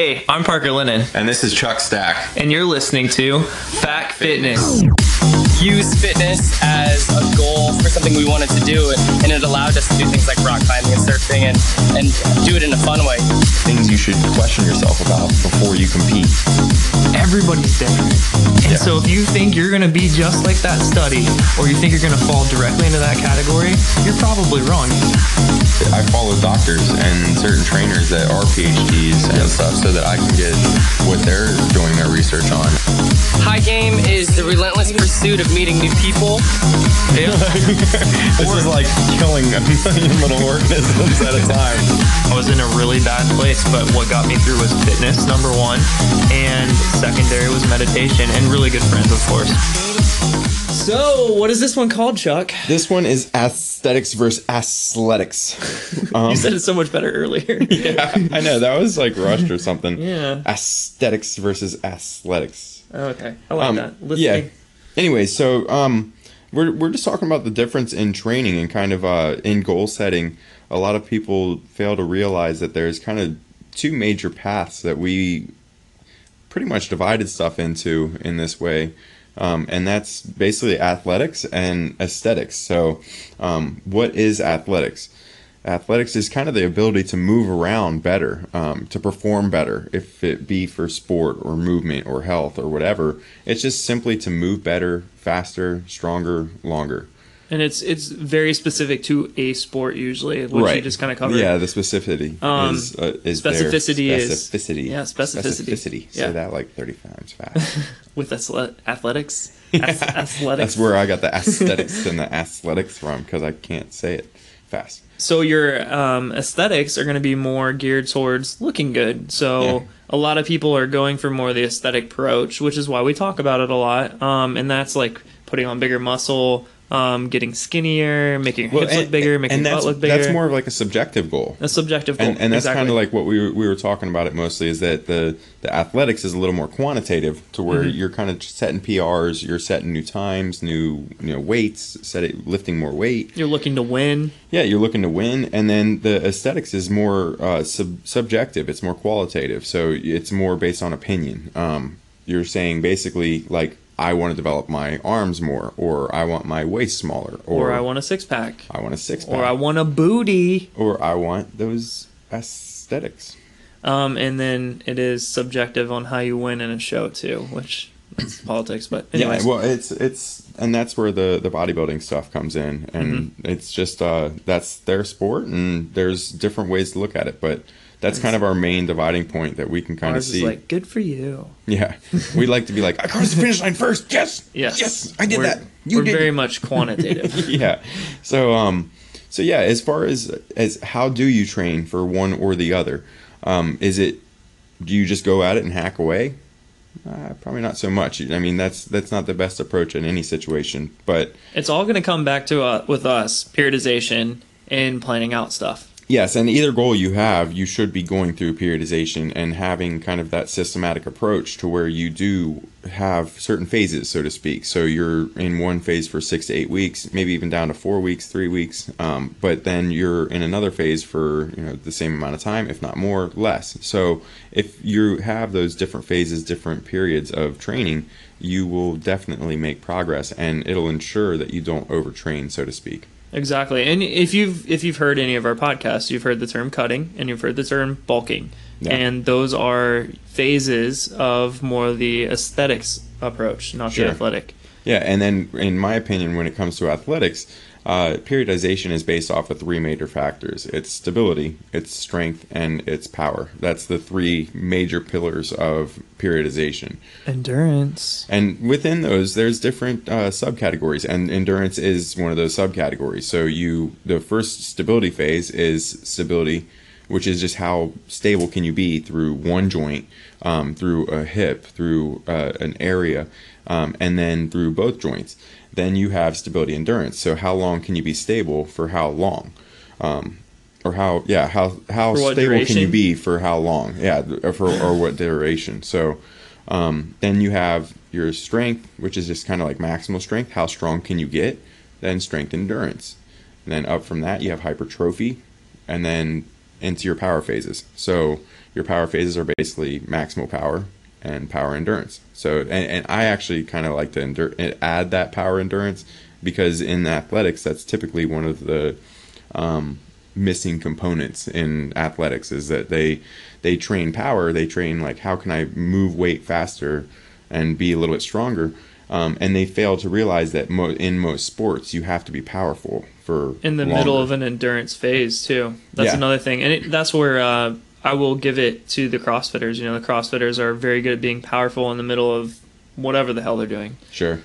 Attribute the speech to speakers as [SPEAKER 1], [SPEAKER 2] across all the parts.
[SPEAKER 1] Hey, I'm Parker Lennon,
[SPEAKER 2] And this is Chuck Stack.
[SPEAKER 1] and you're listening to FAQ Fitness.
[SPEAKER 3] Use fitness as a goal for something we wanted to do, and it allowed us to do things like rock climbing and surfing, and and do it in a fun way.
[SPEAKER 2] Things you should question yourself about before you compete.
[SPEAKER 1] Everybody's different. And so if you think you're going to be just like that study, or you think you're going to fall directly into that category, you're probably wrong.
[SPEAKER 2] I follow doctors and certain trainers that are PhDs and stuff so that I can get what they're doing their research on.
[SPEAKER 3] High game is the relentless pursuit of meeting new people.
[SPEAKER 1] Yeah.
[SPEAKER 2] This is like killing a million little organisms at a time.
[SPEAKER 1] I was in a really bad place, but what got me through was fitness, number one, and secondary was meditation, and really good friends, of course. So, what is this one called, Chuck?
[SPEAKER 2] This one is aesthetics versus athletics. Um,
[SPEAKER 1] You said it so much better earlier.
[SPEAKER 2] yeah, I know that was like rushed or something.
[SPEAKER 1] Yeah.
[SPEAKER 2] Aesthetics versus athletics.
[SPEAKER 1] okay, I like
[SPEAKER 2] Um,
[SPEAKER 1] that.
[SPEAKER 2] yeah. Anyway, so um, we're we're just talking about the difference in training and kind of uh, in goal setting. A lot of people fail to realize that there's kind of two major paths that we pretty much divided stuff into in this way. Um, and that's basically athletics and aesthetics. So, um, what is athletics? Athletics is kind of the ability to move around better, um, to perform better, if it be for sport or movement or health or whatever. It's just simply to move better, faster, stronger, longer.
[SPEAKER 1] And it's it's very specific to a sport usually, which you just kind of covered.
[SPEAKER 2] Yeah, the specificity
[SPEAKER 1] Um,
[SPEAKER 2] is, uh, is there.
[SPEAKER 1] specificity is-
[SPEAKER 2] specificity.
[SPEAKER 1] yeah, specificity.
[SPEAKER 2] Specificity. Say
[SPEAKER 1] Yeah.
[SPEAKER 2] that like thirty times fast.
[SPEAKER 1] with athletics. Ath- athletics.
[SPEAKER 2] That's where I got the aesthetics and the athletics from because I can't say it fast.
[SPEAKER 1] So your um, aesthetics are going to be more geared towards looking good. So
[SPEAKER 2] Yeah.
[SPEAKER 1] a lot of people are going for more the aesthetic approach, which is why we talk about it a lot. Um, and that's like putting on bigger muscle, um, getting skinnier, making your hips look bigger, making your butt look bigger.
[SPEAKER 2] That's more of like a subjective goal.
[SPEAKER 1] a subjective goal.
[SPEAKER 2] And, and that's
[SPEAKER 1] exactly.
[SPEAKER 2] kind of like what we were, we were talking about it mostly is that the, the athletics is a little more quantitative to where
[SPEAKER 1] Mm-hmm.
[SPEAKER 2] you're kind of setting PRs, you're setting new times, new you know weights, set lifting more weight.
[SPEAKER 1] you're looking to win.
[SPEAKER 2] Yeah, you're looking to win, and then the aesthetics is more uh, sub- subjective. It's more qualitative, so it's more based on opinion. Um, you're saying basically like I want to develop my arms more, or I want my waist smaller, or,
[SPEAKER 1] Or I want a six pack.
[SPEAKER 2] I want a six pack,
[SPEAKER 1] Or I want a booty.
[SPEAKER 2] or I want those aesthetics.
[SPEAKER 1] Um, and then it is subjective on how you win in a show too, which that's politics. But anyways,
[SPEAKER 2] Yeah, well, it's it's and that's where the the bodybuilding stuff comes in, and
[SPEAKER 1] Mm-hmm.
[SPEAKER 2] it's just uh that's their sport, and there's different ways to look at it, but. That's kind of our main dividing point that we can kind of see.
[SPEAKER 1] like good for you.
[SPEAKER 2] Yeah, we like to be like, I crossed the finish line first. Yes,
[SPEAKER 1] Yes,
[SPEAKER 2] yes, I did
[SPEAKER 1] We're-
[SPEAKER 2] that. You
[SPEAKER 1] we're
[SPEAKER 2] did.
[SPEAKER 1] very much quantitative.
[SPEAKER 2] yeah. So um, so yeah, as far as as how do you train for one or the other? Um, is it do you just go at it and hack away? Uh, probably not so much. I mean, that's that's not the best approach in any situation. But
[SPEAKER 1] it's all going to come back to uh, with us periodization and planning out stuff.
[SPEAKER 2] Yes, and either goal you have, you should be going through periodization and having kind of that systematic approach to where you do have certain phases, so to speak. So you're in one phase for six to eight weeks, maybe even down to four weeks, three weeks, um, but then you're in another phase for you know the same amount of time, if not more, less. So if you have those different phases, different periods of training, you will definitely make progress, and it'll ensure that you don't overtrain, so to speak.
[SPEAKER 1] Exactly. And if you've if you've heard any of our podcasts, you've heard the term cutting and you've heard the term bulking.
[SPEAKER 2] Yeah.
[SPEAKER 1] And those are phases of more the aesthetics approach, not
[SPEAKER 2] Sure.
[SPEAKER 1] the athletic.
[SPEAKER 2] Yeah, and then in my opinion, when it comes to athletics, uh, periodization is based off of three major factors: it's stability, it's strength, and it's power. That's the three major pillars of periodization.
[SPEAKER 1] Endurance.
[SPEAKER 2] And within those, there's different uh, subcategories, and endurance is one of those subcategories. So you, the first stability phase is stability, which is just how stable can you be through one joint, um, through a hip, through uh, an area, um, and then through both joints. Then you have stability endurance. So how long can you be stable for how long? Um, or how yeah how how stable can you be for how long? Yeah for or what duration? So um, then you have your strength which is just kind of like maximal strength. How strong can you get? Then strength endurance. And then up from that you have hypertrophy and then into your power phases. So your power phases are basically maximal power and power endurance. So and, and I actually kind of like to endur- add that power endurance because in athletics that's typically one of the um, missing components in athletics is that they they train power, they train like how can I move weight faster and be a little bit stronger. Um, and they fail to realize that mo- in most sports you have to be powerful for
[SPEAKER 1] in the
[SPEAKER 2] longer.
[SPEAKER 1] middle of an endurance phase too. That's
[SPEAKER 2] Yeah.
[SPEAKER 1] another thing, and it, that's where uh, I will give it to the CrossFitters. You know, the CrossFitters are very good at being powerful in the middle of whatever the hell they're doing.
[SPEAKER 2] Sure.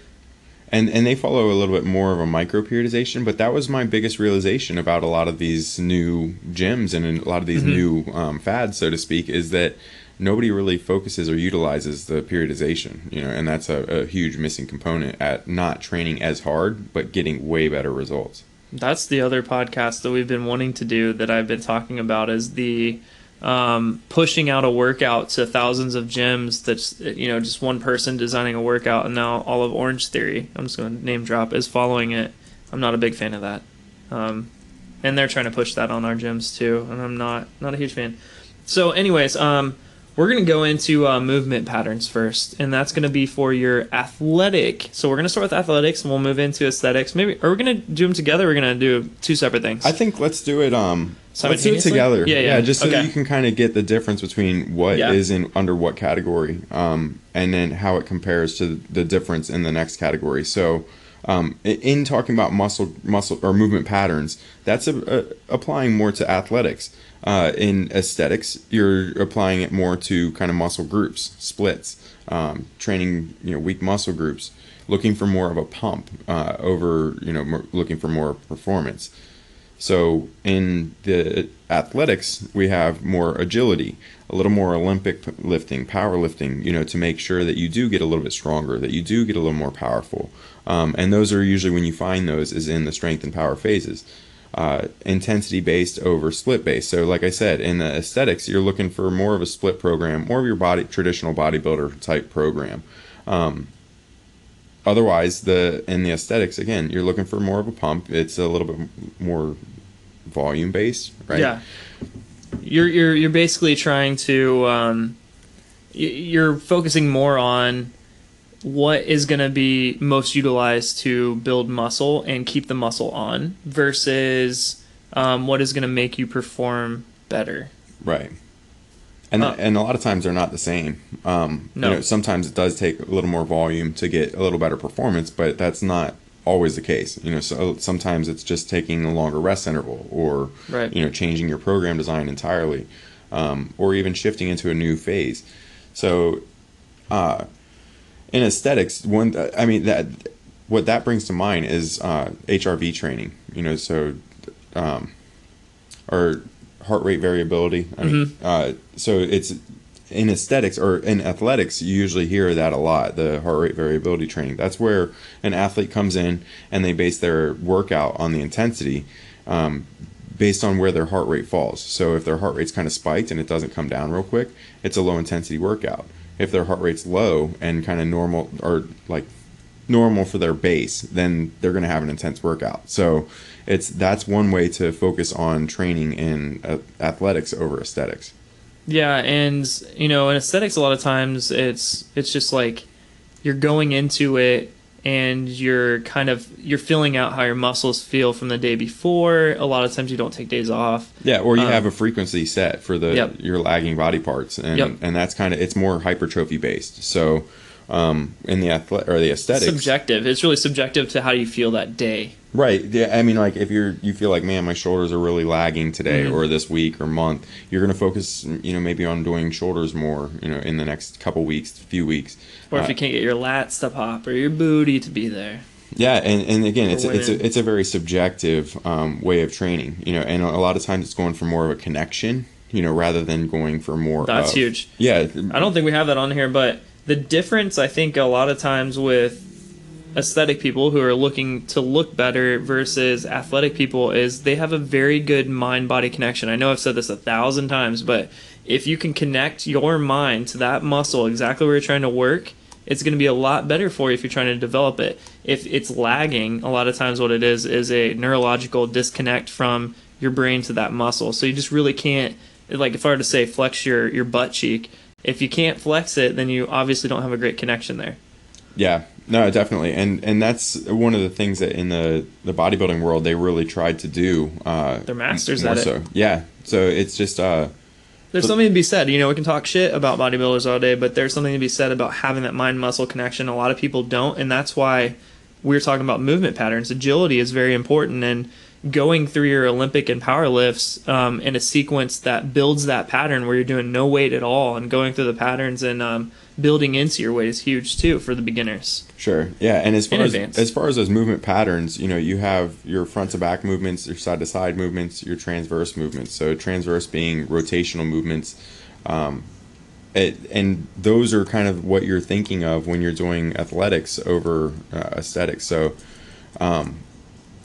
[SPEAKER 2] And and they follow a little bit more of a micro periodization, but that was my biggest realization about a lot of these new gyms and a lot of these new um, fads, so to speak, is that nobody really focuses or utilizes the periodization, you know, and that's a, a huge missing component at not training as hard but getting way better results.
[SPEAKER 1] That's the other podcast that we've been wanting to do that I've been talking about is the um, pushing out a workout to thousands of gyms. That's you know just one person designing a workout, and now all of Orange Theory. I'm just going to name drop is following it. I'm not a big fan of that, um, and they're trying to push that on our gyms too, and I'm not not a huge fan. So, anyways, um, we're going to go into uh, movement patterns first, and that's going to be for your athletic. So we're going to start with athletics, and we'll move into aesthetics. Maybe are we going to do them together? We're going to do two separate things.
[SPEAKER 2] I think let's do it. Um, let's do it together.
[SPEAKER 1] Yeah, yeah.
[SPEAKER 2] just so that
[SPEAKER 1] Okay.
[SPEAKER 2] you can kind of get the difference between what is
[SPEAKER 1] Yeah.
[SPEAKER 2] in under what category, um, and then how it compares to the difference in the next category. So, um, in talking about muscle, muscle or movement patterns, that's a, a, applying more to athletics. Uh, in aesthetics, you're applying it more to kind of muscle groups, splits, um, training, you know, weak muscle groups, looking for more of a pump uh, over, you know, looking for more performance. So in the athletics, we have more agility, a little more Olympic lifting, powerlifting, you know, to make sure that you do get a little bit stronger, that you do get a little more powerful. Um, and those are usually when you find those is in the strength and power phases. Uh, intensity based over split based. So, like I said, in the aesthetics, you're looking for more of a split program, more of your body traditional bodybuilder type program. Um, otherwise, the in the aesthetics, again, you're looking for more of a pump. It's a little bit more volume based, right?
[SPEAKER 1] Yeah. You're you're you're basically trying to um, you're focusing more on what is going to be most utilized to build muscle and keep the muscle on versus um, what is going to make you perform better.
[SPEAKER 2] Right. And,
[SPEAKER 1] Uh,
[SPEAKER 2] and a lot of times they're not the same. Um,
[SPEAKER 1] No.
[SPEAKER 2] You know, sometimes it does take a little more volume to get a little better performance, but that's not always the case. You know, so sometimes it's just taking a longer rest interval, or
[SPEAKER 1] Right.
[SPEAKER 2] you know, changing your program design entirely, um, or even shifting into a new phase. So, uh, in aesthetics, one I mean that what that brings to mind is uh, HRV training. You know, so um, or heart rate variability. I mean, uh, so it's in aesthetics or in athletics, you usually hear that a lot. The heart rate variability training. That's where an athlete comes in and they base their workout on the intensity. Um, based on where their heart rate falls. So if their heart rate's kind of spiked and it doesn't come down real quick, it's a low intensity workout. If their heart rate's low and kind of normal or like normal for their base, then they're going to have an intense workout. So it's that's one way to focus on training in uh, athletics over aesthetics.
[SPEAKER 1] Yeah, and you know, in aesthetics, a lot of times it's it's just like you're going into it and you're kind of you're feeling out how your muscles feel from the day before. A lot of times you don't take days off.
[SPEAKER 2] Yeah, or you
[SPEAKER 1] Um,
[SPEAKER 2] have a frequency set for the
[SPEAKER 1] Yep.
[SPEAKER 2] your lagging body parts, and
[SPEAKER 1] Yep.
[SPEAKER 2] and that's kind of it's more hypertrophy based. So um, in the athlete or the aesthetics,
[SPEAKER 1] Subjective. It's really subjective to how you feel that day.
[SPEAKER 2] Right. Yeah. I mean, like if you're you feel like, man, my shoulders are really lagging today,
[SPEAKER 1] Mhm.
[SPEAKER 2] or this week or month, you're gonna focus, you know, maybe on doing shoulders more, you know, in the next couple weeks, few weeks.
[SPEAKER 1] Or if
[SPEAKER 2] Uh,
[SPEAKER 1] you can't get your lats to pop or your booty to be there.
[SPEAKER 2] Yeah, and, and again, it's it's a, it's a very subjective um, way of training, you know, and a lot of times it's going for more of a connection, you know, rather than going for more.
[SPEAKER 1] That's
[SPEAKER 2] of-
[SPEAKER 1] huge.
[SPEAKER 2] Yeah.
[SPEAKER 1] I don't think we have that on here, but the difference I think a lot of times with aesthetic people who are looking to look better versus athletic people is they have a very good mind body connection. I know I've said this a thousand times, but if you can connect your mind to that muscle exactly where you're trying to work, it's going to be a lot better for you if you're trying to develop it. If it's lagging, a lot of times what it is is a neurological disconnect from your brain to that muscle. So you just really can't like if I were to say flex your your butt cheek, if you can't flex it, then you obviously don't have a great connection there.
[SPEAKER 2] Yeah, no, definitely, and and that's one of the things that in the the bodybuilding world they really tried to do. Uh,
[SPEAKER 1] They're masters
[SPEAKER 2] more
[SPEAKER 1] at it.
[SPEAKER 2] so. Yeah, so it's just uh,
[SPEAKER 1] There's something to be said. You know, we can talk shit about bodybuilders all day, but there's something to be said about having that mind muscle connection. A lot of people don't, and that's why we're talking about movement patterns. Agility is very important, and going through your Olympic and power lifts um, in a sequence that builds that pattern where you're doing no weight at all and going through the patterns and um, building into your weight is huge too for the beginners.
[SPEAKER 2] Sure. Yeah, and as far
[SPEAKER 1] In
[SPEAKER 2] as
[SPEAKER 1] advance.
[SPEAKER 2] as far as those movement patterns, you know, you have your front to back movements, your side to side movements, your transverse movements. So transverse being rotational movements, um, it, and those are kind of what you're thinking of when you're doing athletics over uh, aesthetics. So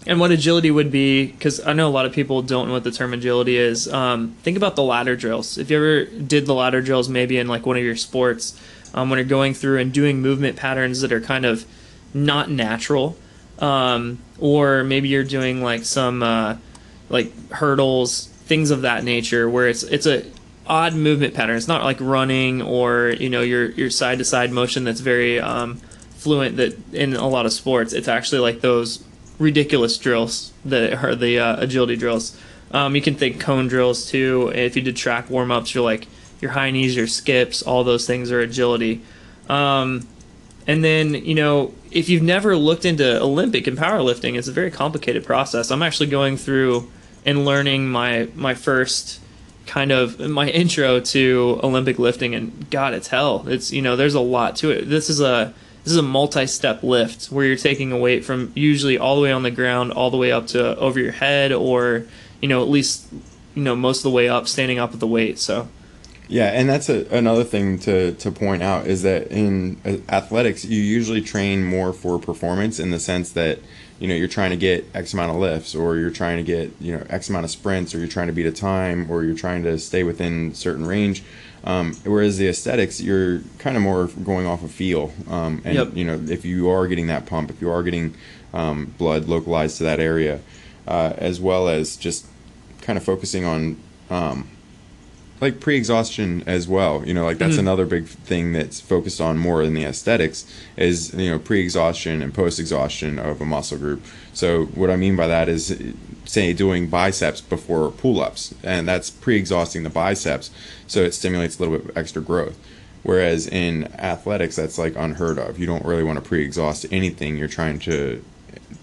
[SPEAKER 1] And what agility would be, because I know a lot of people don't know what the term agility is. Um, think about the ladder drills. If you ever did the ladder drills, maybe in like one of your sports, um, when you're going through and doing movement patterns that are kind of not natural, um, or maybe you're doing like some uh, like hurdles, things of that nature, where it's it's a odd movement pattern. It's not like running or you know your your side to side motion that's very um, fluent. That in a lot of sports, it's actually like those ridiculous drills that are the uh, agility drills. Um, you can think cone drills too. If you did track warm ups, you're like your high knees, your skips, all those things are agility. Um, and then, you know, if you've never looked into Olympic and powerlifting, it's a very complicated process. I'm actually going through and learning my my first kind of my intro to Olympic lifting and god it's hell. It's you know, there's a lot to it. This is a this is a multi-step lift where you're taking a weight from usually all the way on the ground all the way up to over your head or you know, at least you know, most of the way up standing up with the weight. So
[SPEAKER 2] Yeah, and that's a, another thing to, to point out is that in athletics, you usually train more for performance in the sense that you know you're trying to get X amount of lifts, or you're trying to get you know X amount of sprints, or you're trying to beat a time, or you're trying to stay within certain range. Um, whereas the aesthetics, you're kind of more going off of feel, um, and
[SPEAKER 1] Yep.
[SPEAKER 2] you know if you are getting that pump, if you are getting um, blood localized to that area, uh, as well as just kind of focusing on um, like pre-exhaustion as well you know like that's another big thing that's focused on more in the aesthetics is you know pre-exhaustion and post-exhaustion of a muscle group. So what i mean by that is say doing biceps before pull-ups and that's pre-exhausting the biceps so it stimulates a little bit of extra growth whereas in athletics that's like unheard of you don't really want to pre-exhaust anything you're trying to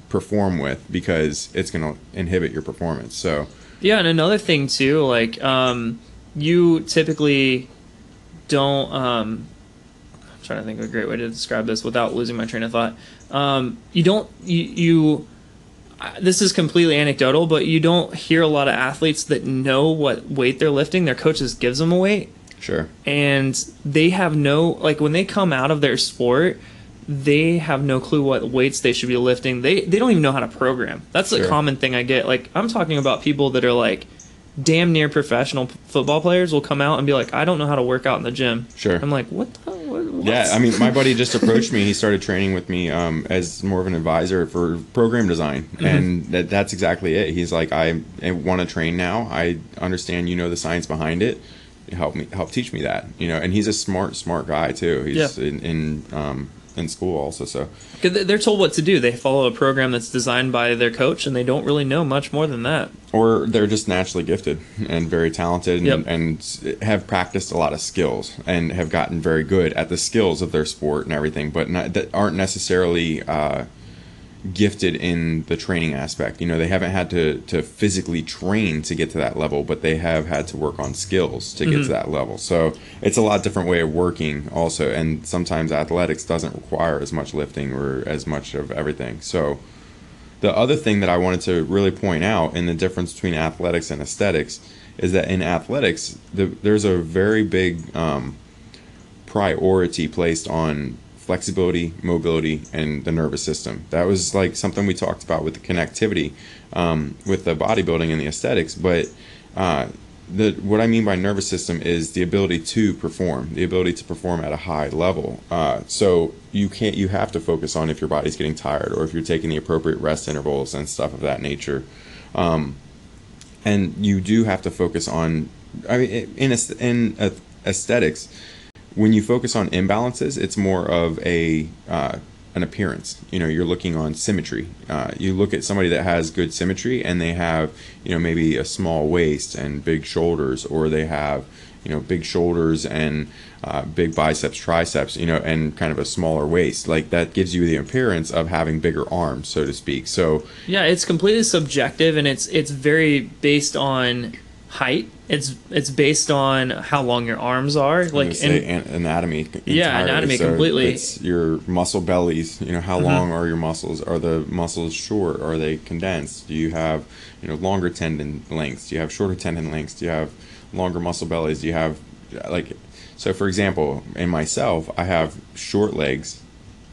[SPEAKER 2] perform with because it's going to inhibit your performance so
[SPEAKER 1] Yeah, and another thing too, like um, you typically don't. Um, I'm trying to think of a great way to describe this without losing my train of thought. Um, you don't. You. you this is completely anecdotal, but you don't hear a lot of athletes that know what weight they're lifting. Their coaches gives them a weight,
[SPEAKER 2] sure.
[SPEAKER 1] And they have no like when they come out of their sport they have no clue what weights they should be lifting. They they don't even know how to program. That's a common thing i get. Like i'm talking about people that are like damn near professional p- football players will come out and be like i don't know how to work out in the gym.
[SPEAKER 2] Sure.
[SPEAKER 1] i'm like what the what?
[SPEAKER 2] Yeah, I mean, my buddy just approached me. He started training with me um, as more of an advisor for program design, and that, that's exactly it. He's like, I, want to train now. I understand you know the science behind it. Help me, help teach me that. You know, and he's a smart, smart guy too. He's
[SPEAKER 1] Yeah.
[SPEAKER 2] in in, um, in school also. So
[SPEAKER 1] they- they're told what to do they follow a program that's designed by their coach and they don't really know much more than that
[SPEAKER 2] or they're just naturally gifted and very talented and,
[SPEAKER 1] Yep.
[SPEAKER 2] and have practiced a lot of skills and have gotten very good at the skills of their sport and everything, but not, that aren't necessarily uh, gifted in the training aspect. You know, they haven't had to, to physically train to get to that level, but they have had to work on skills to get to that level. So it's a lot different way of working also. And sometimes athletics doesn't require as much lifting or as much of everything. So the other thing that I wanted to really point out in the difference between athletics and aesthetics is that in athletics, the, there's a very big um, priority placed on flexibility, mobility, and the nervous system. That was like something we talked about with the connectivity um, with the bodybuilding and the aesthetics. But uh, the what I mean by nervous system is the ability to perform, the ability to perform at a high level. Uh, so you can't, you have to focus on if your body's getting tired or if you're taking the appropriate rest intervals and stuff of that nature. Um, and you do have to focus on. I mean, in aes- in uh, aesthetics, when you focus on imbalances, it's more of a uh, an appearance. You know, you're looking on symmetry. Uh, you look at somebody that has good symmetry, and they have you know maybe a small waist and big shoulders, or they have you know big shoulders and uh, big biceps, triceps, you know, and kind of a smaller waist. Like that gives you the appearance of having bigger arms, so to speak. So
[SPEAKER 1] Yeah, it's completely subjective, and it's it's very based on height. It's it's based on how long your arms are.
[SPEAKER 2] like say
[SPEAKER 1] and,
[SPEAKER 2] an- anatomy.
[SPEAKER 1] Yeah, anatomy
[SPEAKER 2] So
[SPEAKER 1] completely.
[SPEAKER 2] It's your muscle bellies. You know, how mm-hmm. long are your muscles? Are the muscles short? Are they condensed? Do you have you know longer tendon lengths? Do you have shorter tendon lengths? Do you have longer muscle bellies? Do you have like so? For example, in myself, I have short legs,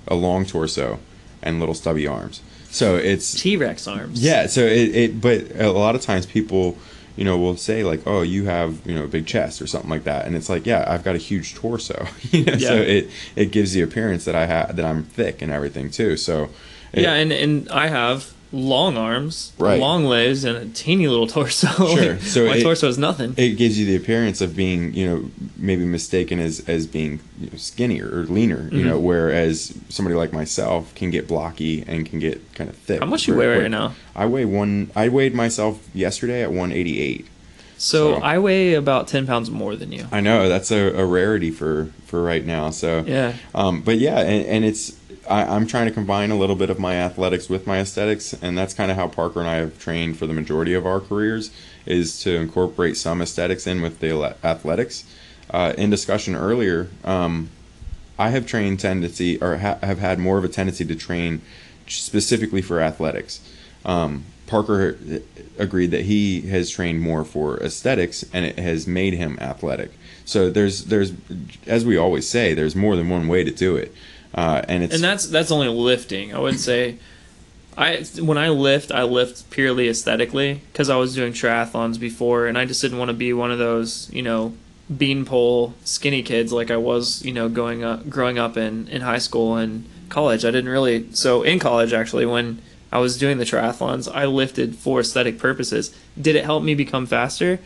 [SPEAKER 2] a long torso, and little stubby arms. So it's
[SPEAKER 1] T Rex arms.
[SPEAKER 2] yeah, so it, it but a lot of times people, you know, will say like, "Oh, you have, you know, a big chest or something like that." And it's like, "Yeah, I've got a huge torso." you know, so it it gives the appearance that I have that I'm thick and everything too. So it-
[SPEAKER 1] yeah, and and I have long arms,
[SPEAKER 2] Right.
[SPEAKER 1] long legs, and a teeny little torso.
[SPEAKER 2] Sure.
[SPEAKER 1] Like,
[SPEAKER 2] So
[SPEAKER 1] my
[SPEAKER 2] it-
[SPEAKER 1] torso is nothing.
[SPEAKER 2] it gives you the appearance of being, you know, maybe mistaken as as being you know, skinnier or leaner, you
[SPEAKER 1] Mm-hmm.
[SPEAKER 2] know, whereas somebody like myself can get blocky and can get kind of thick.
[SPEAKER 1] How much you weigh
[SPEAKER 2] quick.
[SPEAKER 1] right now?
[SPEAKER 2] I weigh one. I weighed myself yesterday at 188.
[SPEAKER 1] So,
[SPEAKER 2] So-
[SPEAKER 1] I weigh about ten pounds more than you.
[SPEAKER 2] I know that's a, a rarity for for right now. So
[SPEAKER 1] Yeah.
[SPEAKER 2] Um, but yeah, and, and it's I, I'm trying to combine a little bit of my athletics with my aesthetics, and that's kind of how Parker and I have trained for the majority of our careers is to incorporate some aesthetics in with the athletics. Uh, in discussion earlier, um, I have trained tendency or ha- have had more of a tendency to train specifically for athletics. Um, Parker agreed that he has trained more for aesthetics, and it has made him athletic. So there's there's as we always say, there's more than one way to do it, uh, and it's
[SPEAKER 1] and that's that's only lifting. I would say, I when I lift, I lift purely aesthetically because I was doing triathlons before, and I just didn't want to be one of those you know beanpole skinny kids like I was you know going up growing up in in high school and college. I didn't really so in college actually when I was doing the triathlons, I lifted for aesthetic purposes. Did it help me become faster?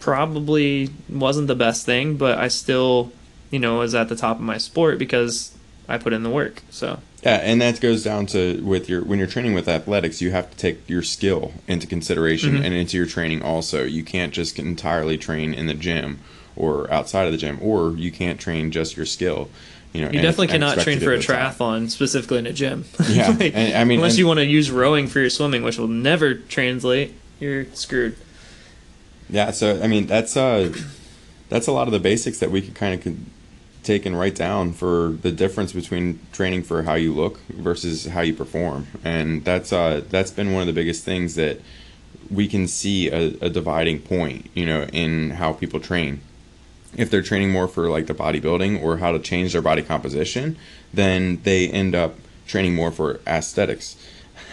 [SPEAKER 1] Probably wasn't the best thing, but I still, you know, was at the top of my sport because I put in the work. So
[SPEAKER 2] Yeah, and that goes down to with your when you're training with athletics, you have to take your skill into consideration
[SPEAKER 1] Mm-hmm.
[SPEAKER 2] and into your training also. You can't just entirely train in the gym or outside of the gym, or you can't train just your skill. You know,
[SPEAKER 1] you definitely cannot train for a
[SPEAKER 2] get to the top.
[SPEAKER 1] triathlon specifically in a gym.
[SPEAKER 2] Yeah, and- I mean,
[SPEAKER 1] unless
[SPEAKER 2] and-
[SPEAKER 1] you want to use rowing for your swimming, which will never translate, you're screwed.
[SPEAKER 2] Yeah, so I mean that's uh that's a lot of the basics that we could kind of could right down for the difference between training for how you look versus how you perform, and that's uh that's been one of the biggest things that we can see a, a dividing point, you know, in how people train. If they're training more for like the bodybuilding or how to change their body composition, then they end up training more for aesthetics.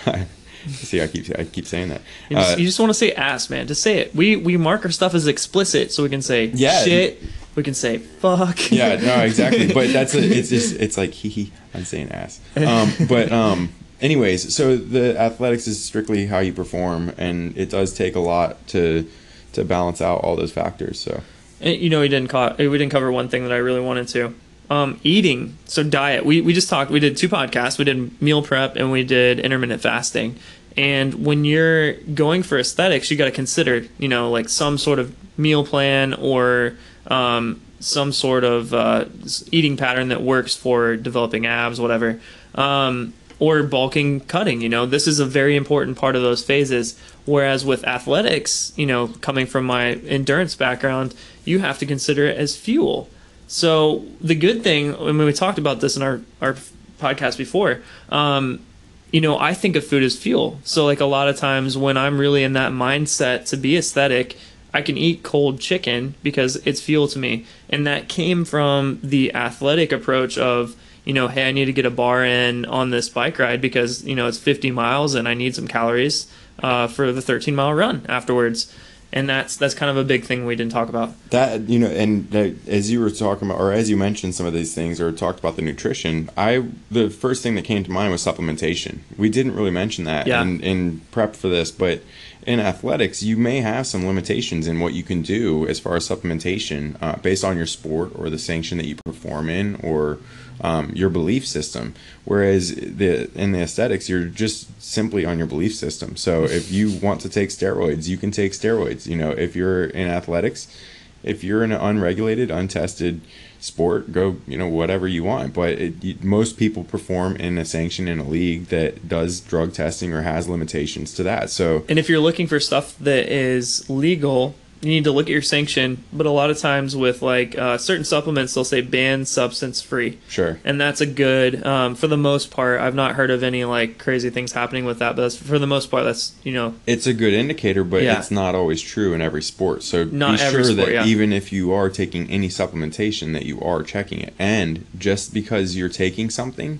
[SPEAKER 2] See, I keep I keep saying that.
[SPEAKER 1] You just,
[SPEAKER 2] Uh,
[SPEAKER 1] just want to say ass, man. Just say it. We we mark our stuff as explicit, so we can say
[SPEAKER 2] Yeah.
[SPEAKER 1] shit. We can say fuck.
[SPEAKER 2] yeah, no, exactly. But that's a, it's just it's like hee hee. I'm saying ass. Um, but um, anyways, so the athletics is strictly how you perform, and it does take a lot to to balance out all those factors. So
[SPEAKER 1] you know, we didn't co- we didn't cover one thing that I really wanted to. Um, eating. So diet. We we just talked. We did two podcasts. We did meal prep and we did intermittent fasting. And when you're going for aesthetics, you got to consider, you know, like some sort of meal plan or um, some sort of uh, eating pattern that works for developing abs, whatever. Um, or bulking, cutting. You know, this is a very important part of those phases. Whereas with athletics, you know, coming from my endurance background, you have to consider it as fuel. So the good thing, I mean, we talked about this in our our podcast before. Um, you know, I think of food as fuel. So like a lot of times when I'm really in that mindset to be aesthetic, I can eat cold chicken because it's fuel to me. And that came from the athletic approach of, you know, hey, I need to get a bar in on this bike ride because, you know, it's 50 miles and I need some calories uh, for the 13 mile run afterwards. And that's that's kind of a big thing we didn't talk about.
[SPEAKER 2] that you know, and that, as you were talking about, or as you mentioned some of these things, or talked about the nutrition, I the first thing that came to mind was supplementation. We didn't really mention that
[SPEAKER 1] Yeah.
[SPEAKER 2] in, in prep for this, but in athletics, you may have some limitations in what you can do as far as supplementation uh, based on your sport or the sanction that you perform in or um, your belief system. Whereas the in the aesthetics, you're just simply on your belief system. So if you want to take steroids, you can take steroids. You know, if you're in athletics, if you're in an unregulated, untested sport, go you know whatever you want. But it, you, most people perform in a sanction in a league that does drug testing or has limitations to that. So
[SPEAKER 1] And if you're looking for stuff that is legal, you need to look at your sanction. But a lot of times with like uh, certain supplements, they'll say banned substance free.
[SPEAKER 2] sure,
[SPEAKER 1] and that's a good um, for the most part i've not heard of any like crazy things happening with that but that's, for the most part that's you know
[SPEAKER 2] it's a good indicator, but
[SPEAKER 1] Yeah.
[SPEAKER 2] it's not always true in every sport. So
[SPEAKER 1] Not
[SPEAKER 2] be sure
[SPEAKER 1] sport,
[SPEAKER 2] that
[SPEAKER 1] yeah.
[SPEAKER 2] even if you are taking any supplementation, that you are checking it. And just because you're taking something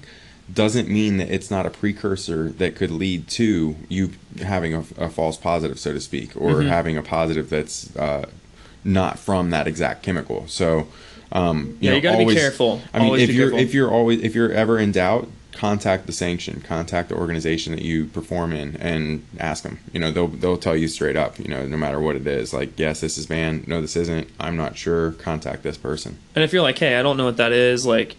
[SPEAKER 2] doesn't mean that it's not a precursor that could lead to you having a, a false positive, so to speak, or
[SPEAKER 1] Mm-hmm.
[SPEAKER 2] having a positive that's uh, not from that exact chemical. So, um,
[SPEAKER 1] Yeah, you gotta be careful.
[SPEAKER 2] I mean,
[SPEAKER 1] Always
[SPEAKER 2] if you're
[SPEAKER 1] careful.
[SPEAKER 2] if you're always if you're ever in doubt, contact the sanction, contact the organization that you perform in, and ask them. You know, they'll they'll tell you straight up. You know, no matter what it is, like yes, this is banned. No, this isn't. I'm not sure. Contact this person.
[SPEAKER 1] and if you're like hey i don't know what that is like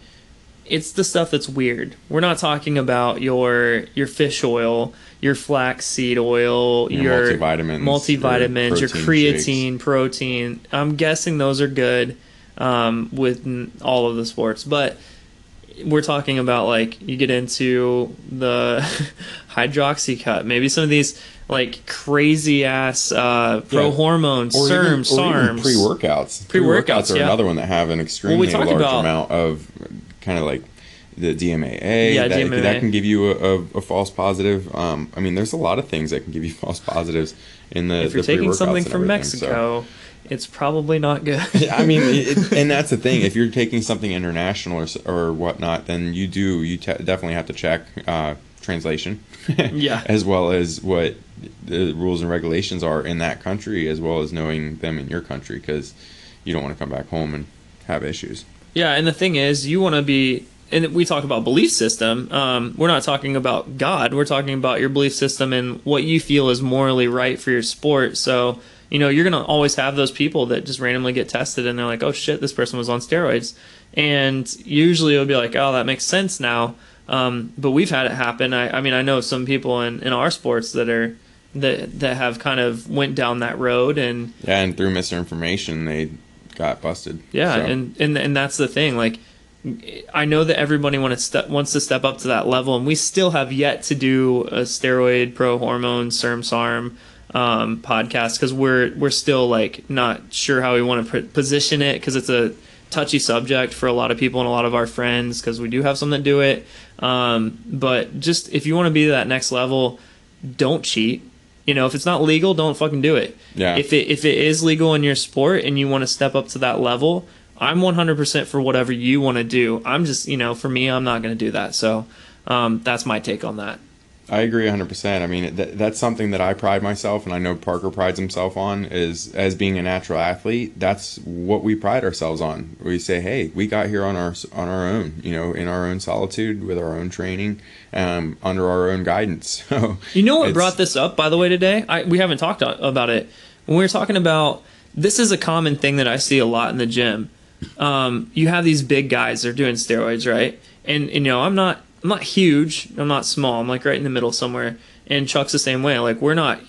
[SPEAKER 1] it's the stuff that's weird we're not talking about your your fish oil your flaxseed oil
[SPEAKER 2] Your
[SPEAKER 1] your
[SPEAKER 2] multivitamins,
[SPEAKER 1] multivitamins your creatine protein i'm guessing those are good um, with all of the sports but we're talking about like you get into the Hydroxycut maybe some of these like crazy ass uh, pro
[SPEAKER 2] Yeah.
[SPEAKER 1] hormones
[SPEAKER 2] Or
[SPEAKER 1] SERMs,
[SPEAKER 2] even
[SPEAKER 1] SARMs.
[SPEAKER 2] pre workouts.
[SPEAKER 1] Pre-workouts,
[SPEAKER 2] are
[SPEAKER 1] yeah.
[SPEAKER 2] another one that have an extremely
[SPEAKER 1] talked
[SPEAKER 2] large
[SPEAKER 1] about-
[SPEAKER 2] amount of kind of like the DMAA.
[SPEAKER 1] Yeah,
[SPEAKER 2] that,
[SPEAKER 1] DMAA.
[SPEAKER 2] that can give you a, a, a false positive. Um, I mean, there's a lot of things that can give you false positives in the.
[SPEAKER 1] if you're
[SPEAKER 2] the
[SPEAKER 1] taking something from
[SPEAKER 2] everything, so.
[SPEAKER 1] Mexico, it's probably not good.
[SPEAKER 2] I mean, it, it- and that's the thing. If you're taking something international or, or whatnot, then you do you te- definitely have to check uh, translation,
[SPEAKER 1] Yeah.
[SPEAKER 2] as well as what the rules and regulations are in that country, as well as knowing them in your country, because you don't want to come back home and have issues.
[SPEAKER 1] Yeah, and the thing is, you want to be. And we talk about belief system. Um, we're not talking about God. We're talking about your belief system and what you feel is morally right for your sport. So, you know, you're going to always have those people that just randomly get tested and they're like, oh shit, this person was on steroids. And usually it'll be like, oh, that makes sense now. Um, but we've had it happen. I, I mean, I know some people in, in our sports that are that that have kind of went down that road and
[SPEAKER 2] Yeah, and through misinformation, they got busted.
[SPEAKER 1] Yeah,
[SPEAKER 2] So,
[SPEAKER 1] and, and and that's the thing. Like, I know that everybody want to step wants to step up to that level, and we still have yet to do a steroid, pro hormone, SERM, SARM um, podcast because we're we're still like not sure how we want to position it because it's a touchy subject for a lot of people and a lot of our friends because we do have some that do it. Um, but just if you want to be that next level, don't cheat. You know, if it's not legal, don't fucking do it.
[SPEAKER 2] Yeah.
[SPEAKER 1] If it if it is legal in your sport and you want to step up to that level, I'm 100% for whatever you want to do. I'm just, you know, for me, I'm not going to do that. So um, that's my take on that.
[SPEAKER 2] I agree 100%. I mean, that, that's something that I pride myself, and I know Parker prides himself on, is as being a natural athlete. That's what we pride ourselves on. We say, hey, we got here on our on our own, you know, in our own solitude, with our own training, um, under our own guidance. So
[SPEAKER 1] You know what brought this up, by the way, today? I, we haven't talked about it. When we were talking about this, is a common thing that I see a lot in the gym. Um, you have these big guys; they're doing steroids, right? And, and you know, I'm not, I'm not huge. I'm not small. I'm like right in the middle somewhere. And Chuck's the same way. Like we're not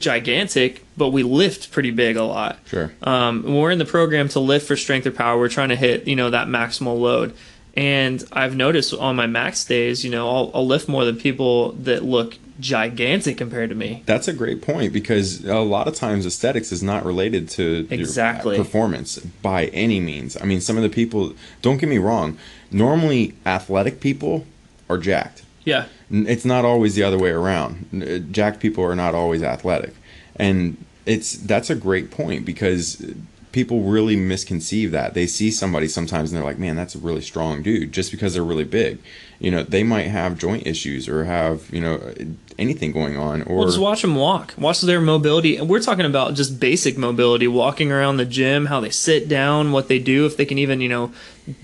[SPEAKER 1] gigantic, but we lift pretty big a lot.
[SPEAKER 2] Sure.
[SPEAKER 1] Um, when we're in the program to lift for strength or power, we're trying to hit, you know, that maximal load. And I've noticed on my max days, you know, I'll, I'll lift more than people that look gigantic compared to me.
[SPEAKER 2] That's a great point because a lot of times aesthetics is not related to
[SPEAKER 1] Exactly.
[SPEAKER 2] performance by any means. I mean, some of the people, don't get me wrong, normally athletic people are jacked.
[SPEAKER 1] Yeah.
[SPEAKER 2] It's not always the other way around. Uh, Jacked people are not always athletic, and it's that's a great point because people really misconceive that. They see somebody sometimes and they're like, "Man, that's a really strong dude," just because they're really big. You know, they might have joint issues or have you know anything going on, or
[SPEAKER 1] Well, just watch them walk. Watch their mobility. And we're talking about just basic mobility, walking around the gym, how they sit down, what they do, if they can even, you know,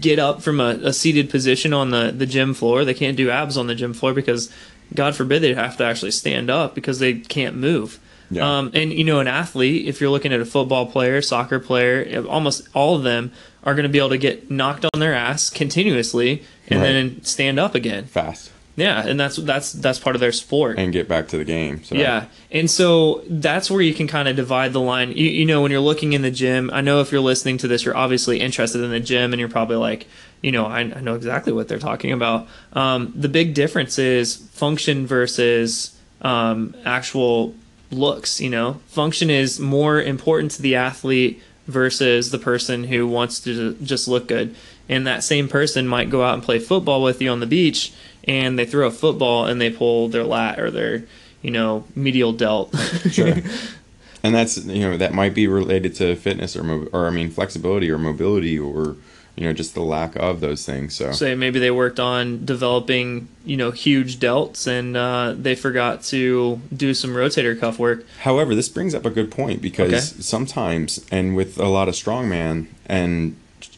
[SPEAKER 1] get up from a, a seated position on the, the gym floor. They can't do abs on the gym floor because, God forbid, they'd have to actually stand up because they can't move.
[SPEAKER 2] Yeah.
[SPEAKER 1] Um, and you know, an athlete, if you're looking at a football player, soccer player, almost all of them are going to be able to get knocked on their ass continuously and
[SPEAKER 2] Right.
[SPEAKER 1] then stand up again.
[SPEAKER 2] Fast
[SPEAKER 1] Yeah, and that's that's that's part of their sport.
[SPEAKER 2] and get back to the game. So
[SPEAKER 1] Yeah, and so that's where you can kind of divide the line. You, you know, when you're looking in the gym, I know if you're listening to this, you're obviously interested in the gym, and you're probably like, you know, I, I know exactly what they're talking about. Um, the big difference is function versus um, actual looks. You know, function is more important to the athlete versus the person who wants to just look good. And that same person might go out and play football with you on the beach, and they throw a football and they pull their lat or their, you know, medial delt.
[SPEAKER 2] Sure. and that's you know that might be related to fitness or mo- or I mean flexibility or mobility or you know just the lack of those things. So
[SPEAKER 1] Say maybe they worked on developing, you know, huge delts and uh, they forgot to do some rotator cuff work.
[SPEAKER 2] However, this brings up a good point because
[SPEAKER 1] Okay.
[SPEAKER 2] sometimes, and with a lot of strongman and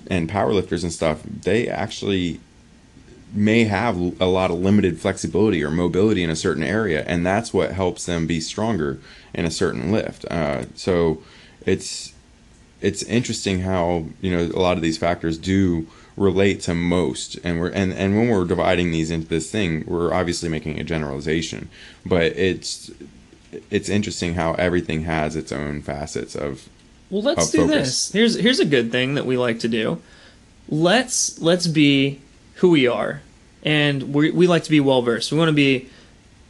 [SPEAKER 2] and powerlifters and stuff, they actually may have a lot of limited flexibility or mobility in a certain area, and that's what helps them be stronger in a certain lift. Uh, so it's it's interesting how you know a lot of these factors do relate to most and we're and, and when we're dividing these into this thing we're obviously making a generalization but it's it's interesting how everything has its own facets of
[SPEAKER 1] Well, let's do
[SPEAKER 2] focus.
[SPEAKER 1] this. Here's here's a good thing that we like to do. Let's let's be who we are, and we we like to be well versed. We want to be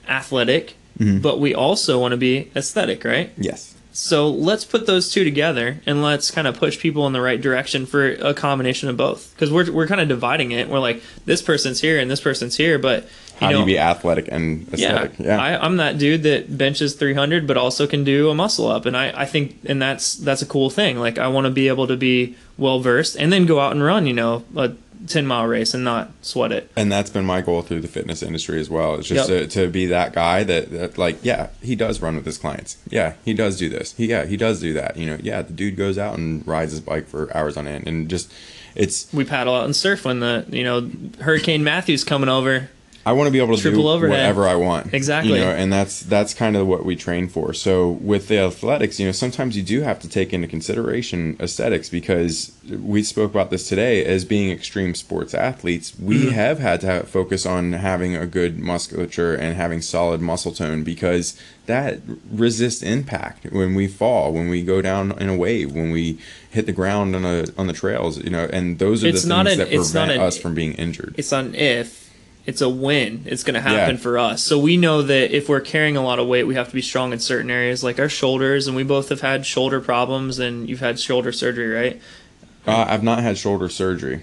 [SPEAKER 1] athletic,
[SPEAKER 2] Mm-hmm.
[SPEAKER 1] but we also want to be aesthetic, right?
[SPEAKER 2] yes
[SPEAKER 1] So let's put those two together and let's kind of push people in the right direction for a combination of both. Because we're, we're kind of dividing it. We're like, this person's here and this person's here, but you
[SPEAKER 2] how
[SPEAKER 1] know,
[SPEAKER 2] do you be athletic and
[SPEAKER 1] yeah,
[SPEAKER 2] aesthetic yeah,
[SPEAKER 1] I, I'm that dude that benches 300, but also can do a muscle up, and I, I think, and that's that's a cool thing. Like I want to be able to be well versed and then go out and run, you know, a 10 mile race and not sweat it.
[SPEAKER 2] and that's been my goal through the fitness industry as well. It's just
[SPEAKER 1] Yep.
[SPEAKER 2] to, to be that guy that, that like, yeah, he does run with his clients. Yeah, he does do this. He, yeah, he does do that. You know, yeah, the dude goes out and rides his bike for hours on end, and just it's.
[SPEAKER 1] We paddle out and surf when the you know Hurricane Matthew's coming over.
[SPEAKER 2] I want to be able to
[SPEAKER 1] Triple
[SPEAKER 2] do
[SPEAKER 1] overhead.
[SPEAKER 2] whatever I want.
[SPEAKER 1] Exactly.
[SPEAKER 2] You know, and that's that's kind of what we train for. So with the athletics, you know, sometimes you do have to take into consideration aesthetics because we spoke about this today as being extreme sports athletes. We
[SPEAKER 1] Mm-hmm.
[SPEAKER 2] have had to have, focus on having a good musculature and having solid muscle tone because that resists impact when we fall, when we go down in a wave, when we hit the ground on a on the trails. You know, and those are
[SPEAKER 1] It's
[SPEAKER 2] the things
[SPEAKER 1] an-
[SPEAKER 2] that prevent
[SPEAKER 1] an-
[SPEAKER 2] us from being injured.
[SPEAKER 1] it's not an if it's a win. it's going to happen
[SPEAKER 2] Yeah.
[SPEAKER 1] for us so we know that if we're carrying a lot of weight we have to be strong in certain areas like our shoulders and we both have had shoulder problems and you've had shoulder surgery right
[SPEAKER 2] Uh, I've not had shoulder surgery,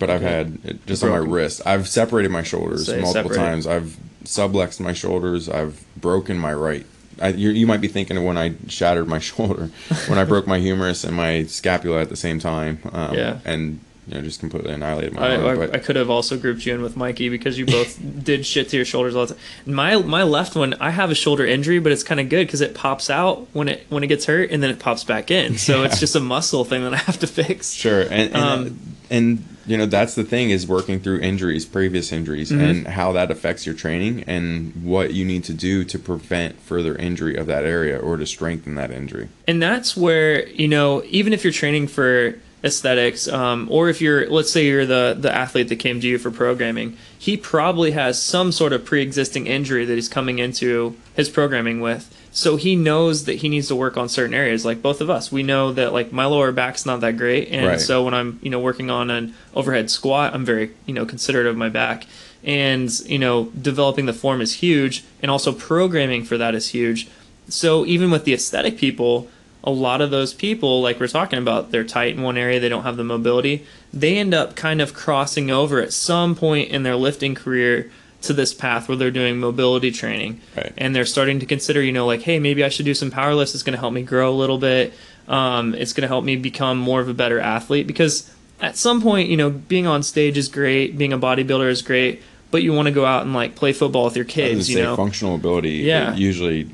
[SPEAKER 2] but I've
[SPEAKER 1] Okay.
[SPEAKER 2] had it just on my wrist. I've separated my shoulders
[SPEAKER 1] Say
[SPEAKER 2] multiple
[SPEAKER 1] separate.
[SPEAKER 2] times. I've subluxed my shoulders. I've broken my right. I, you, you might be thinking of when I shattered my shoulder, when I broke my humerus and my scapula at the same time. Um,
[SPEAKER 1] Yeah.
[SPEAKER 2] And you know, just completely annihilated my
[SPEAKER 1] I,
[SPEAKER 2] arm.
[SPEAKER 1] I,
[SPEAKER 2] but
[SPEAKER 1] I could have also grouped you in with Mikey because you both did shit to your shoulders all the time. My my left one, I have a shoulder injury, but it's kind of good because it pops out when it when it gets hurt, and then it pops back in. So it's just a muscle thing that I have to fix.
[SPEAKER 2] Sure, and and,
[SPEAKER 1] Um,
[SPEAKER 2] and you know that's the thing is working through injuries, previous injuries,
[SPEAKER 1] Mm-hmm.
[SPEAKER 2] and how that affects your training and what you need to do to prevent further injury of that area or to strengthen that injury.
[SPEAKER 1] and that's where you know even if you're training for aesthetics um, or if you're let's say you're the the athlete that came to you for programming he probably has some sort of pre-existing injury that he's coming into his programming with. So he knows that he needs to work on certain areas like both of us. We know that like my lower back's not that great and
[SPEAKER 2] Right.
[SPEAKER 1] so when i'm you know working on an overhead squat i'm very you know considerate of my back. And you know developing the form is huge and also programming for that is huge. So even with the aesthetic people a lot of those people like we're talking about they're tight in one area they don't have the mobility they end up kind of crossing over at some point in their lifting career to this path where they're doing mobility training
[SPEAKER 2] Right.
[SPEAKER 1] and they're starting to consider you know like hey maybe i should do some power lifts it's going to help me grow a little bit um, it's going to help me become more of a better athlete because at some point you know being on stage is great being a bodybuilder is great but you want to go out and like play football with your kids you
[SPEAKER 2] say
[SPEAKER 1] know
[SPEAKER 2] functional ability
[SPEAKER 1] Yeah.
[SPEAKER 2] usually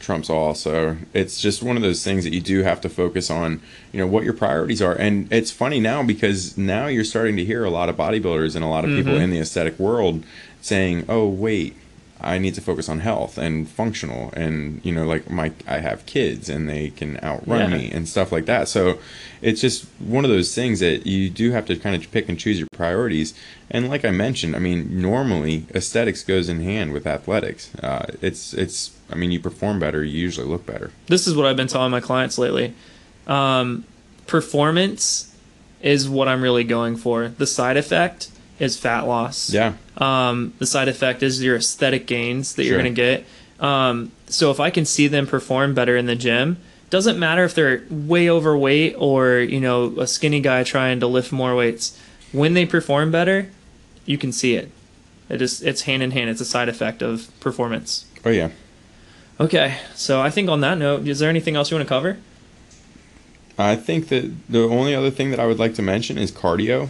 [SPEAKER 2] trumps all. So it's just one of those things that you do have to focus on, you know, what your priorities are. And it's funny now because now you're starting to hear a lot of bodybuilders and a lot of people
[SPEAKER 1] Mm-hmm.
[SPEAKER 2] in the aesthetic world saying, "Oh, wait, I need to focus on health and functional and you know like my I have kids and they can outrun
[SPEAKER 1] Yeah.
[SPEAKER 2] me and stuff like that. So it's just one of those things that you do have to kind of pick and choose your priorities. And like I mentioned, I mean, normally aesthetics goes in hand with athletics. Uh, it's it's I mean, you perform better, you usually look better.
[SPEAKER 1] this is what I've been telling my clients lately. Um, performance is what I'm really going for. The side effect is fat loss.
[SPEAKER 2] Yeah,
[SPEAKER 1] Um, the side effect is your aesthetic gains that you're going to get. Um, so if I can see them perform better in the gym, doesn't matter if they're way overweight or you know a skinny guy trying to lift more weights. When they perform better, you can see it. It is it's hand in hand. It's a side effect of performance.
[SPEAKER 2] oh yeah.
[SPEAKER 1] Okay, so I think on that note, is there anything else you want to cover?
[SPEAKER 2] I think that the only other thing that I would like to mention is cardio.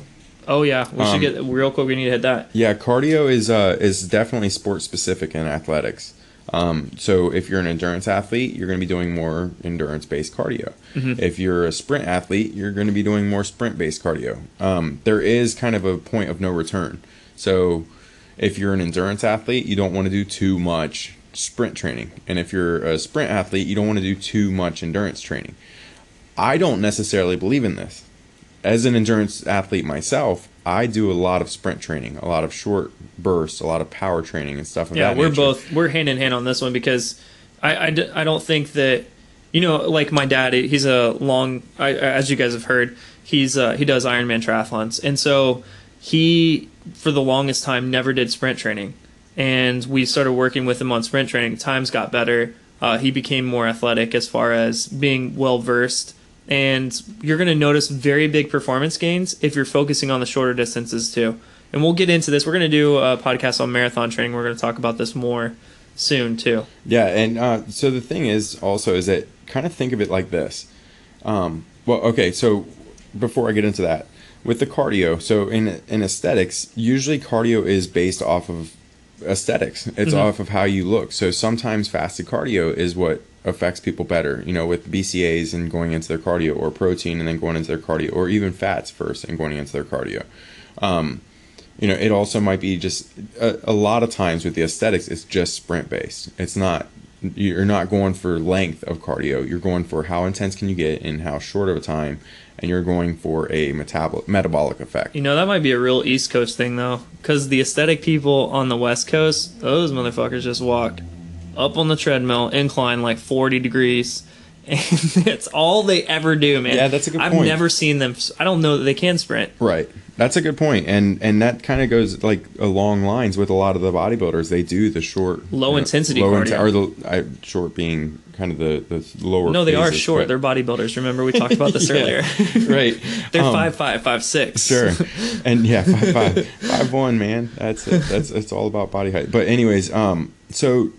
[SPEAKER 1] Oh yeah, we should
[SPEAKER 2] Um,
[SPEAKER 1] get real quick. We need to hit that.
[SPEAKER 2] Yeah, cardio is uh, is definitely sport specific in athletics. Um, so if you're an endurance athlete, you're going to be doing more endurance based cardio. If you're a sprint athlete, you're going to be doing more sprint based cardio. Um, there is kind of a point of no return. So if you're an endurance athlete, you don't want to do too much sprint training, and if you're a sprint athlete, you don't want to do too much endurance training. I don't necessarily believe in this as an endurance athlete myself, I do a lot of sprint training, a lot of short bursts, a lot of power training and stuff. Of
[SPEAKER 1] Yeah,
[SPEAKER 2] that
[SPEAKER 1] we're
[SPEAKER 2] nature.
[SPEAKER 1] both we're hand in hand on this one because I I don't think that you know like my dad he's a long I, as you guys have heard he's uh, he does Ironman triathlons and so he for the longest time never did sprint training and we started working with him on sprint training times got better uh, he became more athletic as far as being well versed and you're going to notice very big performance gains if you're focusing on the shorter distances too. And we'll get into this. We're going to do a podcast on marathon training. We're going to talk about this more soon too.
[SPEAKER 2] Yeah, and uh, so the thing is also is that kind of think of it like this. Um, well, okay, so before I get into that, with the cardio, so in in aesthetics, usually cardio is based off of aesthetics. It's off of how you look. So sometimes fasted cardio is what affects people better. You know, with BCAAs and going into their cardio, or protein and then going into their cardio, or even fats first and going into their cardio. Um, you know, it also might be just a, a lot of times with the aesthetics, it's just sprint based. It's not you're not going for length of cardio. You're going for how intense can you get in how short of a time, and you're going for a metabolic metabolic effect.
[SPEAKER 1] You know, that might be a real East Coast thing though, because the aesthetic people on the West Coast, those motherfuckers just walk up on the treadmill, incline like 40 degrees. And it's all they ever do, man.
[SPEAKER 2] Yeah, that's a good
[SPEAKER 1] I've
[SPEAKER 2] point.
[SPEAKER 1] never seen them. I don't know that they can sprint.
[SPEAKER 2] Right. That's a good point, and and that kind of goes like along lines with a lot of the bodybuilders. They do the short,
[SPEAKER 1] Low intensity
[SPEAKER 2] low
[SPEAKER 1] cardio.
[SPEAKER 2] or the I, short being kind of the the lower.
[SPEAKER 1] No, they are short.
[SPEAKER 2] but-
[SPEAKER 1] They're bodybuilders. Remember we talked about this
[SPEAKER 2] Yeah,
[SPEAKER 1] earlier.
[SPEAKER 2] right.
[SPEAKER 1] They're
[SPEAKER 2] Um,
[SPEAKER 1] five five, five six.
[SPEAKER 2] Sure, and yeah, five five, five one, man. That's it. That's it's all about body height. But anyways, um, so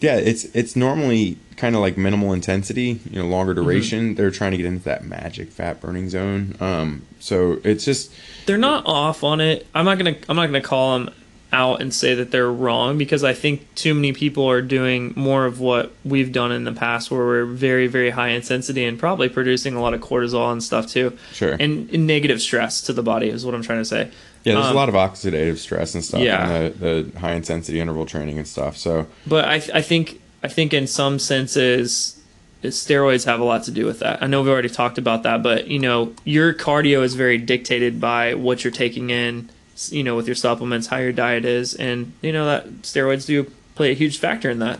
[SPEAKER 2] yeah, it's it's normally kind of like minimal intensity, you know, longer duration. They're trying to get into that magic fat burning zone. Um, so it's just
[SPEAKER 1] They're not off on it. I'm not gonna. I'm not gonna call them out and say that they're wrong because I think too many people are doing more of what we've done in the past, where we're very very high intensity and probably producing a lot of cortisol and stuff too.
[SPEAKER 2] Sure.
[SPEAKER 1] And, and negative stress to the body is what I'm trying to say.
[SPEAKER 2] yeah, there's
[SPEAKER 1] Um,
[SPEAKER 2] a lot of oxidative stress and stuff.
[SPEAKER 1] yeah.
[SPEAKER 2] in the, the high intensity interval training and stuff. So
[SPEAKER 1] But I, I think I think in some senses steroids have a lot to do with that. I know we've already talked about that, but you know, your cardio is very dictated by what you're taking in, you know, with your supplements, how your diet is, and you know that steroids do play a huge factor in that.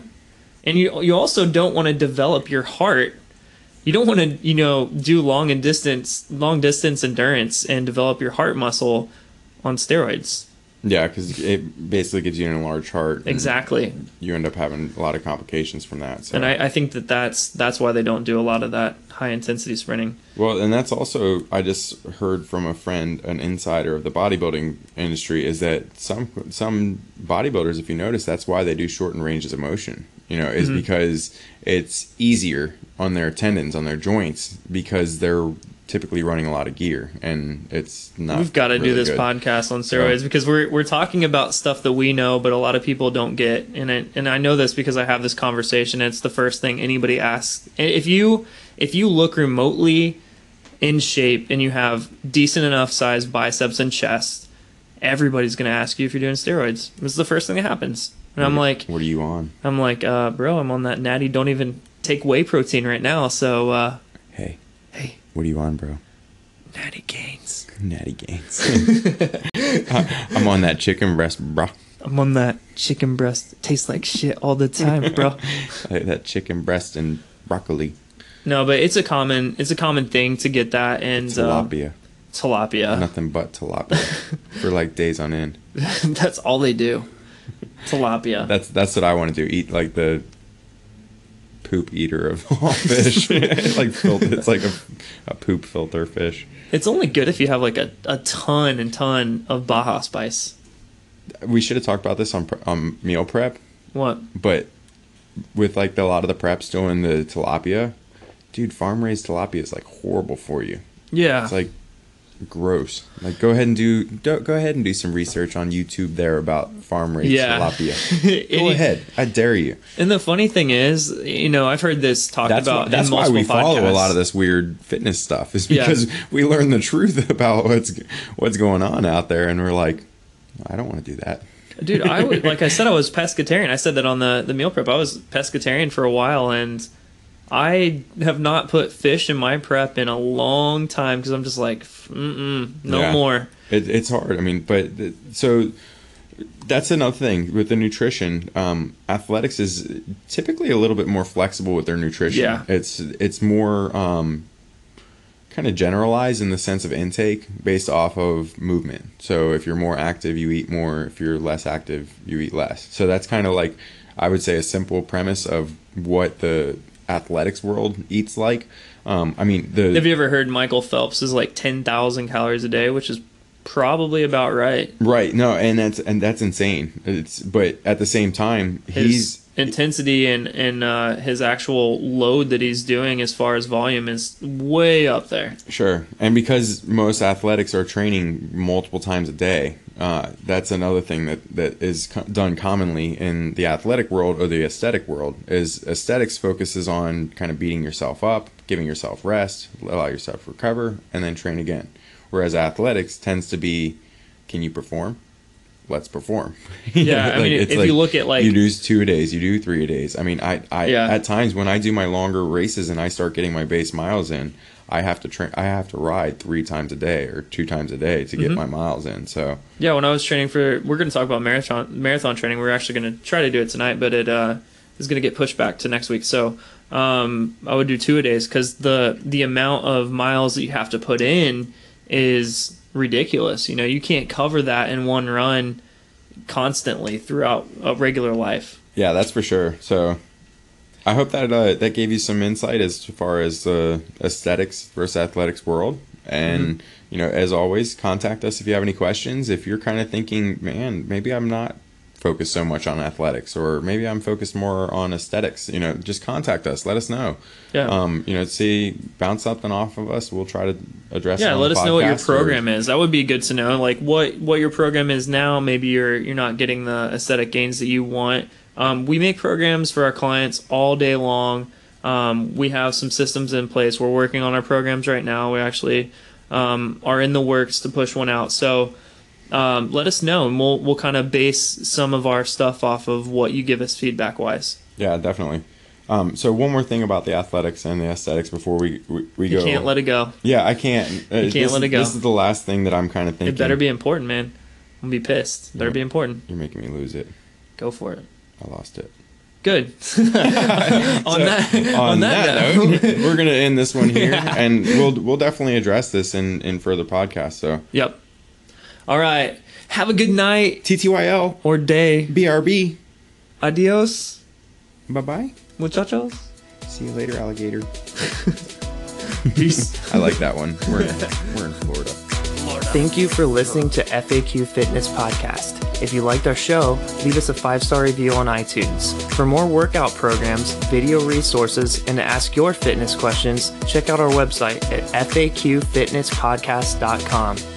[SPEAKER 1] And you you also don't want to develop your heart. You don't want to, you know, do long and distance long distance endurance and develop your heart muscle on steroids.
[SPEAKER 2] Yeah, because it basically gives you an enlarged heart.
[SPEAKER 1] Exactly.
[SPEAKER 2] You end up having a lot of complications from that. So.
[SPEAKER 1] And I, I think that that's that's why they don't do a lot of that high intensity sprinting.
[SPEAKER 2] Well, and that's also I just heard from a friend, an insider of the bodybuilding industry, is that some some bodybuilders, if you notice, that's why they do shortened ranges of motion. You know,
[SPEAKER 1] Mm-hmm.
[SPEAKER 2] is because it's easier on their tendons, on their joints, because they're typically running a lot of gear, and it's not.
[SPEAKER 1] We've got to do this
[SPEAKER 2] good.
[SPEAKER 1] podcast on steroids
[SPEAKER 2] So-
[SPEAKER 1] because we're we're talking about stuff that we know, but a lot of people don't get. And I, and I know this because I have this conversation. It's the first thing anybody asks. If you if you look remotely in shape and you have decent enough size biceps and chest, everybody's gonna ask you if you're doing steroids. It's the first thing that happens. And I'm like,
[SPEAKER 2] what are you on?
[SPEAKER 1] I'm like, uh, bro, I'm on that natty. Don't even take whey protein right now. So, uh,
[SPEAKER 2] Hey,
[SPEAKER 1] hey,
[SPEAKER 2] what are you on, bro?
[SPEAKER 1] natty gains.
[SPEAKER 2] Natty Gains. I'm on that chicken breast, bro.
[SPEAKER 1] I'm on that chicken breast. It tastes like shit all the time, bro.
[SPEAKER 2] Like that chicken breast and broccoli,
[SPEAKER 1] no, but it's a common, it's a common thing to get that and uh,
[SPEAKER 2] tilapia.
[SPEAKER 1] tilapia.
[SPEAKER 2] Nothing but tilapia for like days on end.
[SPEAKER 1] That's all they do. Tilapia.
[SPEAKER 2] That's that's what I want to do. Eat like the poop eater of all fish. like fil- it's like a, a poop filter fish.
[SPEAKER 1] It's only good if you have like a, a ton and ton of Baja spice.
[SPEAKER 2] We should have talked about this on on meal prep,
[SPEAKER 1] What?
[SPEAKER 2] but with like the, a lot of the preps doing the tilapia, dude, farm raised tilapia is like horrible for you.
[SPEAKER 1] Yeah.
[SPEAKER 2] It's like gross. Like go ahead and do, do go ahead and do some research on YouTube there about farm raised
[SPEAKER 1] Yeah.
[SPEAKER 2] tilapia. Go ahead, I dare you.
[SPEAKER 1] And the funny thing is, you know, I've heard this talked
[SPEAKER 2] That's
[SPEAKER 1] about
[SPEAKER 2] why, that's why we follow a lot of this weird fitness stuff is
[SPEAKER 1] Yeah.
[SPEAKER 2] because we learn the truth about what's what's going on out there, and we're like, I don't want to do that.
[SPEAKER 1] Dude, I would, like I said, I was pescatarian. I said that on the, the meal prep. I was pescatarian for a while, and I have not put fish in my prep in a long time because I'm just like, mm no
[SPEAKER 2] Yeah.
[SPEAKER 1] more.
[SPEAKER 2] It, it's hard. I mean, but so that's another thing with the nutrition. Um, athletics is typically a little bit more flexible with their nutrition.
[SPEAKER 1] Yeah.
[SPEAKER 2] it's it's more um, kind of generalized in the sense of intake based off of movement. So if you're more active, you eat more. If you're less active, you eat less. So that's kind of like I would say a simple premise of what the athletics world eats like. Um, I mean, the
[SPEAKER 1] Have you ever heard Michael Phelps is like 10,000 calories a day, which is probably about right.
[SPEAKER 2] Right. No, and that's and that's insane. It's but at the same time,
[SPEAKER 1] His
[SPEAKER 2] he's
[SPEAKER 1] intensity and, and uh, his actual load that he's doing as far as volume is way up there.
[SPEAKER 2] sure, and because most athletics are training multiple times a day, uh, that's another thing that that is co- done commonly in the athletic world or the aesthetic world. Is aesthetics focuses on kind of beating yourself up, giving yourself rest, allow yourself to recover, and then train again. Whereas athletics tends to be, can you perform? Let's perform.
[SPEAKER 1] Yeah, I mean, if you look at, like-
[SPEAKER 2] you do two days, you do three days. I mean, I, I
[SPEAKER 1] Yeah.
[SPEAKER 2] at times when I do my longer races and I start getting my base miles in, I have to train. I have to ride three times a day or two times a day to
[SPEAKER 1] Mm-hmm.
[SPEAKER 2] get my miles in. So
[SPEAKER 1] Yeah, when I was training for, we're going to talk about marathon marathon training. We're actually going to try to do it tonight, but it uh, is going to get pushed back to next week. So um, I would do two a days because the the amount of miles that you have to put in is ridiculous. You know, you can't cover that in one run constantly throughout a regular life.
[SPEAKER 2] yeah, that's for sure. So I hope that uh, that gave you some insight as far as the aesthetics versus athletics world. And you know, as always, contact us if you have any questions. If you're kind of thinking, man, maybe I'm not focused so much on athletics, or maybe I'm focused more on aesthetics. You know, just contact us. Let us know.
[SPEAKER 1] Yeah.
[SPEAKER 2] Um, you know, see, bounce something off of us. We'll try to address. it
[SPEAKER 1] yeah, let us know what your
[SPEAKER 2] podcast or-
[SPEAKER 1] program is. That would be good to know. Like what what your program is now. Maybe you're you're not getting the aesthetic gains that you want. Um, we make programs for our clients all day long. Um, we have some systems in place. We're working on our programs right now. We actually um, are in the works to push one out. So um, let us know, and we'll we'll kind of base some of our stuff off of what you give us feedback wise.
[SPEAKER 2] Yeah, definitely. Um, so one more thing about the athletics and the aesthetics before we we, we
[SPEAKER 1] You
[SPEAKER 2] go.
[SPEAKER 1] can't let it go.
[SPEAKER 2] Yeah, I can't. Uh,
[SPEAKER 1] You can't let it go.
[SPEAKER 2] This is the last thing that I'm kind of thinking.
[SPEAKER 1] It better be important, man. I'm gonna be pissed. Better
[SPEAKER 2] Yeah.
[SPEAKER 1] be important.
[SPEAKER 2] You're making me lose it.
[SPEAKER 1] Go for it.
[SPEAKER 2] I lost it.
[SPEAKER 1] Good. on that
[SPEAKER 2] On,
[SPEAKER 1] that
[SPEAKER 2] that,
[SPEAKER 1] note.
[SPEAKER 2] note, we're gonna end this one here, and we'll we'll definitely address this in in further podcasts. So
[SPEAKER 1] Yep. All right. Have a good night
[SPEAKER 2] TTYL
[SPEAKER 1] or day.
[SPEAKER 2] BRB.
[SPEAKER 1] Adios,
[SPEAKER 2] Bye bye.
[SPEAKER 1] muchachos.
[SPEAKER 2] See you later, alligator.
[SPEAKER 1] Peace.
[SPEAKER 2] I like that one. We're in, we're in Florida.
[SPEAKER 1] Thank you for listening to FAQ Fitness Podcast. If you liked our show, leave us a five star review on iTunes. For more workout programs, video resources, and to ask your fitness questions, check out our website at faqfitnesspodcast.com.